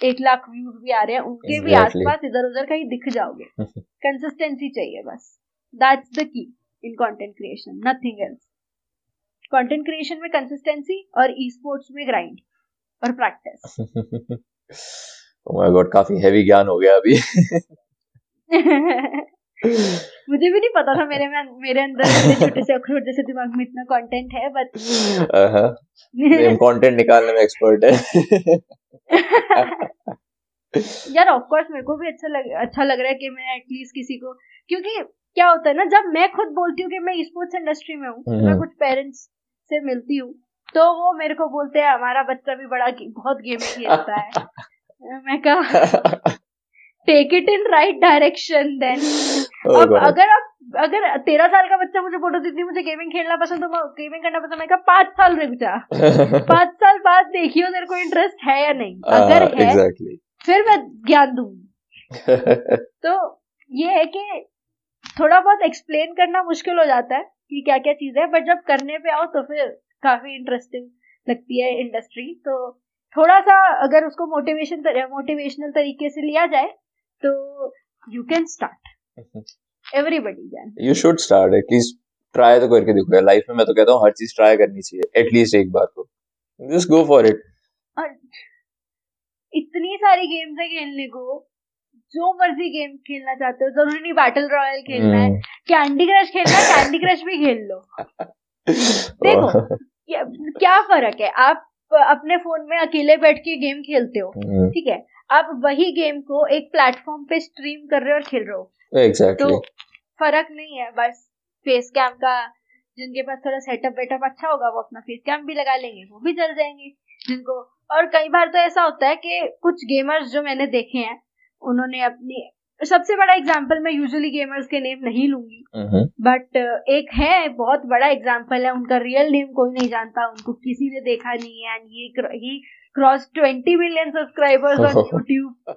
एक लाख व्यूज़ भी आ रहे हैं उनके exactly. भी आसपास इधर उधर कहीं दिख जाओगे। (laughs) कंसिस्टेंसी चाहिए बस। That's the key in content creation nothing else content creation में कंसिस्टेंसी और ई स्पोर्ट्स में ग्राइंड और प्रैक्टिस ओह माय गॉड काफ़ी हैवी ज्ञान हो गया अभी। (laughs) मुझे भी नहीं पता था मेरे में मेरे अंदर छोटे से अखरोट जैसे दिमाग में इतना कंटेंट है बट कंटेंट निकालने में एक्सपर्ट है। (laughs) (laughs) यार ऑफ़ कोर्स मेरे को भी अच्छा लग अच्छा लग रहा है कि मैं एटलीस्ट किसी को क्योंकि क्या होता है ना जब मैं खुद बोलती हूँ कि मैं स्पोर्ट्स इंडस्ट्री में हूँ मैं हम्म। कुछ पेरेंट्स से मिलती हूँ तो वो मेरे को बोलते हैं हमारा बच्चा भी बड़ा बहुत गेम खेलता है। (laughs) मैं कहा take it in right direction then अब अगर आप अगर तेरह साल का बच्चा मुझे फ़ोटो देती मुझे गेमिंग खेलना पसंद तो गेमिंग करना पसंद मैं कहा पाँच साल रुक जा। (laughs) पाँच साल बाद देखियो तेरे को इंटरेस्ट है या नहीं। अगर uh, है exactly. फिर मैं ज्ञान दूँगी (laughs) तो ये है कि थोड़ा बहुत एक्सप्लेन करना मुश्किल हो जाता है कि क्या क्या चीज़ है बट जब करने पे आओ तो फिर काफ़ी इंटरेस्टिंग लगती है इंडस्ट्री तो थोड़ा सा अगर उसको मोटिवेशन मोटिवेशनल तरीके से लिया जाए तो you can start everybody can you should start at least try तो करके देखो। लाइफ में मैं तो कहता हूँ हर चीज़ ट्राई करनी चाहिए एटलीस्ट एक बार तो जस्ट गो फॉर इट इतनी सारी गेम्स है खेलने को जो मर्ज़ी गेम खेलना चाहते हो ज़रूरी नहीं बैटल रॉयल खेलना है। कैंडी क्रश खेलना है कैंडी क्रश भी खेल लो। (laughs) देखो क्या फ़र्क है? आप अपने फ़ोन में अकेले बैठ के गेम खेलते हो हम्म। ठीक है? आप वही गेम को एक प्लेटफॉर्म पे स्ट्रीम कर रहे हो और खेल रहे हो। Exactly. तो फ़र्क नहीं है बस फेस कैम का जिनके पास थोड़ा सेटअप वेटअप अच्छा होगा वो अपना फेस कैम भी लगा लेंगे वो भी चल जाएँगे। जिनको और कई बार तो ऐसा होता है कि कुछ गेमर्स जो मैंने देखे हैं उन्होंने अपनी सबसे बड़ा एग्ज़ाम्पल मैं यूजुअली गेमर्स के नेम नहीं लूँगी बट एक है बहुत बड़ा एग्ज़ाम्पल है उनका रियल नेम कोई नहीं जानता उनको किसी ने देखा नहीं है एंड ये cross twenty million subscribers on YouTube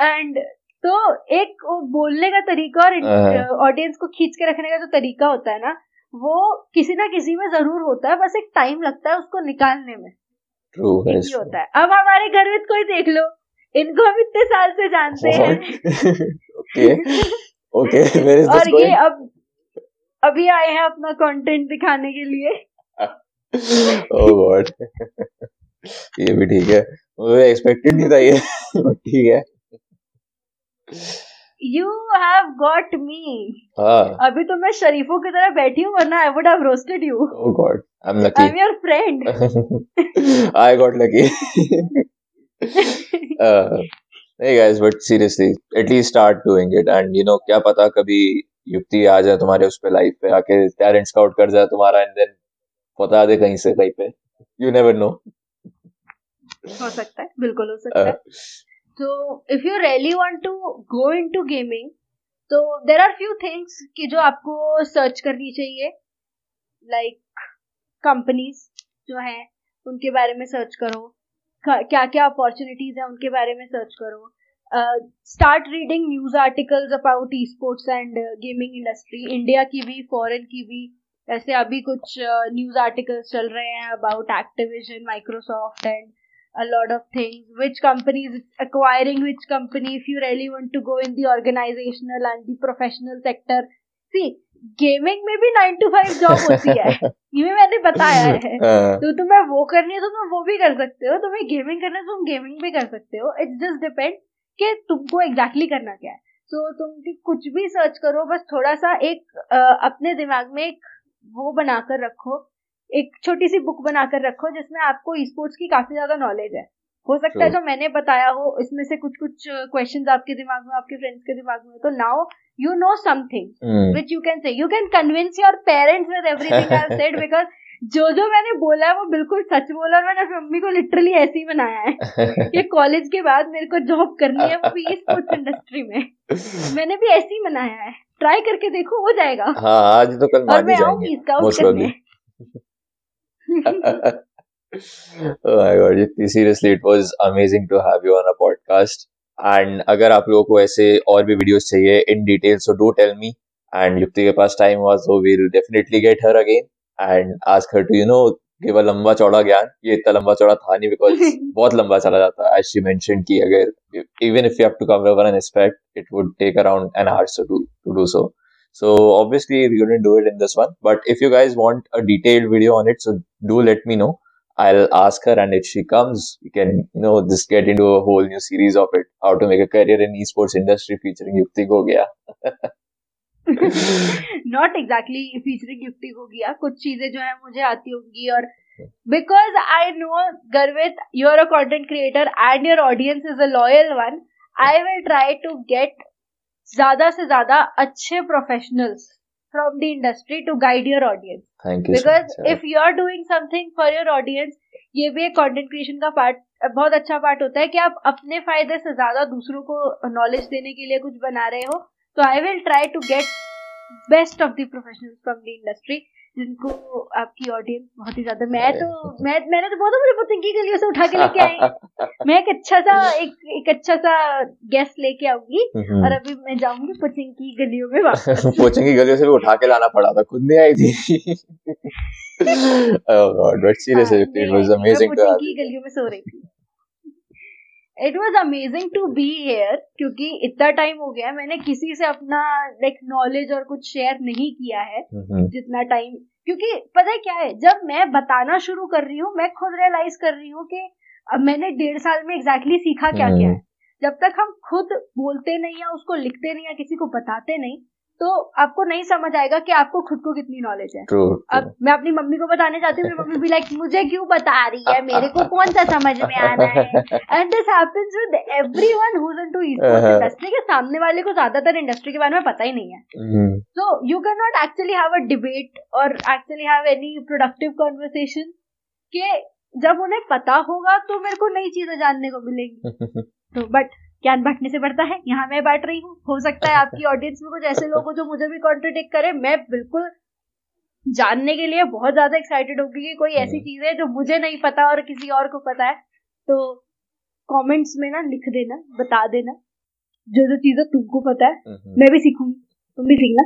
and तो एक बोलने का तरीका और ऑडियंस को खींच के रखने का जो तरीका होता है ना वो किसी ना किसी में ज़रूर होता है बस एक टाइम लगता है उसको निकालने में। होता है। अब हमारे घर में कोई देख लो इनको हम इतने साल से जानते हैं। ओके ओके और ये अब अभी आए हैं अपना कंटेंट दिखाने के लिए। ओह गॉड ये भी ठीक है। मुझे एक्सपेक्टेड नहीं था ये। (laughs) ठीक है। यू हैव गॉट मी अभी तो मैं शरीफों की तरह बैठी हूँ वरना I would have roasted you oh god I am lucky I am your friend I got lucky hey guys but seriously at least start doing it. And you know क्या पता कभी युक्ति आ जाए तुम्हारे उस पे लाइफ पे आके टैलेंट स्काउट कर जाए तुम्हारा एंड देन बता दे कहीं से कहीं पे. यू नेवर नो हो सकता है बिल्कुल हो सकता है। तो if you really want to go into gaming तो देर आर फ्यू थिंग्स कि जो आपको सर्च करनी चाहिए लाइक कंपनीज़ जो हैं उनके बारे में सर्च करो क्या क्या अपॉर्चुनिटीज़ है उनके बारे में सर्च करो start reading news articles about esports and gaming industry India की भी फॉरेन की भी ऐसे अभी कुछ न्यूज़ uh, आर्टिकल्स चल रहे हैं about Activision Microsoft and a lot of things. Which company is acquiring which company if you really want to go in the organizational and the professional sector. See gaming में भी नाइन टू फाइव जॉब होती है। (laughs) ये मैंने बताया है। (laughs) हाँ। तो तुम्हें वो करनी है तो तुम वो भी कर सकते हो। तुम्हें गेमिंग करना है तो तुम गेमिंग भी कर सकते हो। इट्स जस्ट डिपेंड कि तुमको एग्जैक्टली exactly करना क्या है। सो so, तुम कुछ भी सर्च करो बस थोड़ा सा एक आ, अपने दिमाग में एक वो बनाकर रखो एक छोटी सी बुक बनाकर रखो जिसमें आपको स्पोर्ट्स की काफ़ी ज़्यादा नॉलेज है। हो सकता है जो मैंने बताया हो इसमें से कुछ कुछ क्वेश्चन आपके दिमाग में आपके फ्रेंड्स के दिमाग में तो now you know something which you can say you can convince your parents with everything I have said because जो जो मैंने बोला है वो बिल्कुल सच बोला और मैंने अपनी मम्मी को लिटरली ऐसे ही बनाया है (laughs) कि कॉलेज के बाद मेरे को जॉब करनी है वो भी स्पोर्ट्स इंडस्ट्री में। (laughs) मैंने भी ऐसे ही बनाया है। ट्राई करके देखो हो जाएगा। हाँ आज तो कल और मैं आऊँगी इसका (laughs) oh my god, seriously, it was amazing to have you on a podcast. And अगर आप लोगों को ऐसे और भी वीडियोस चाहिए in detail so do tell me and Yukti के पास टाइम हुआ so will definitely get her again and ask her to you know give a लंबा चौड़ा ज्ञान. ये इतना लंबा चौड़ा था नहीं बिकॉज़ (laughs) बहुत लंबा चला जाता है एज शी मेंशनड कि अगर even if you have to cover one aspect it would take around an hour so to to do so So obviously we couldn't do it in this one, but if you guys want a detailed video on it, so do let me know. I'll ask her, and if she comes, we can you know just get into a whole new series of it, how to make a career in esports industry featuring Yukti Gogia. (laughs) Not exactly featuring Gifty हो गया कुछ चीजें जो है मुझे आती होंगी और because I know Garvit you are a content creator and your audience is a loyal one I will try to get ज़्यादा से ज़्यादा अच्छे professionals from the industry to guide your audience because if you are doing something for your audience ये भी एक कॉन्टेंट क्रिएशन का पार्ट बहुत अच्छा पार्ट होता है कि आप अपने फ़ायदे से ज़्यादा दूसरों को नॉलेज देने के लिए कुछ बना रहे हो। तो I will try to get best of the professionals from the industry जिनको आपकी ऑडियंस बहुत ही ज़्यादा मैं तो मैं मैंने तो बहुत मुझे पुतिंग की गलियों से उठा के लेके आई। (laughs) मैं एक अच्छा सा एक एक अच्छा सा गेस्ट लेके आऊँगी और अभी मैं जाऊँगी पुचिंग की गलियों में वापस। (laughs) पुचिंग की गलियों से भी उठा के लाना पड़ा था। खुद नहीं आई थी। (laughs) Oh god but seriously हाँ, it was amazing to have की गलियों में सो रही थी। It was amazing to be here क्योंकि इतना टाइम हो गया मैंने किसी से अपना लाइक नॉलेज और कुछ शेयर नहीं किया है जितना टाइम क्योंकि पता है क्या है? जब मैं बताना शुरू कर रही हूँ मैं खुद रियलाइज़ कर रही हूँ कि अब मैंने डेढ़ साल में एग्जैक्टली exactly सीखा क्या क्या है। जब तक हम खुद बोलते नहीं या उसको लिखते नहीं या किसी को बताते नहीं तो आपको नहीं समझ आएगा कि आपको खुद को कितनी नॉलेज है। True, true. अब मैं अपनी मम्मी को बताने जाती हूँ मम्मी भी लाइक मुझे क्यों बता रही है? मेरे को कौन सा समझ में आना है? And this happens with everyone who is into industry के सामने वाले को ज़्यादातर इंडस्ट्री के बारे में पता ही नहीं है। So you can not actually have a debate और actually have any productive conversation के जब उन्हें पता होगा तो मेरे को नई चीज़ें जानने को मिलेंगी। (laughs) तो बट ज्ञान बांटने से बढ़ता है। यहाँ मैं बांट रही हूँ। हो सकता है आपकी ऑडियंस में कुछ ऐसे लोग हो जो मुझे भी कॉन्ट्रोडिक्ट करे। मैं बिल्कुल जानने के लिए बहुत ज़्यादा एक्साइटेड होगी कि कोई ऐसी हम्म। चीज़ है जो मुझे नहीं पता और किसी और को पता है। तो कमेंट्स में ना लिख देना बता देना। जो जो चीज़ें तुमको पता है हम्म। मैं भी सीखूँगी। तुम भी सीखना।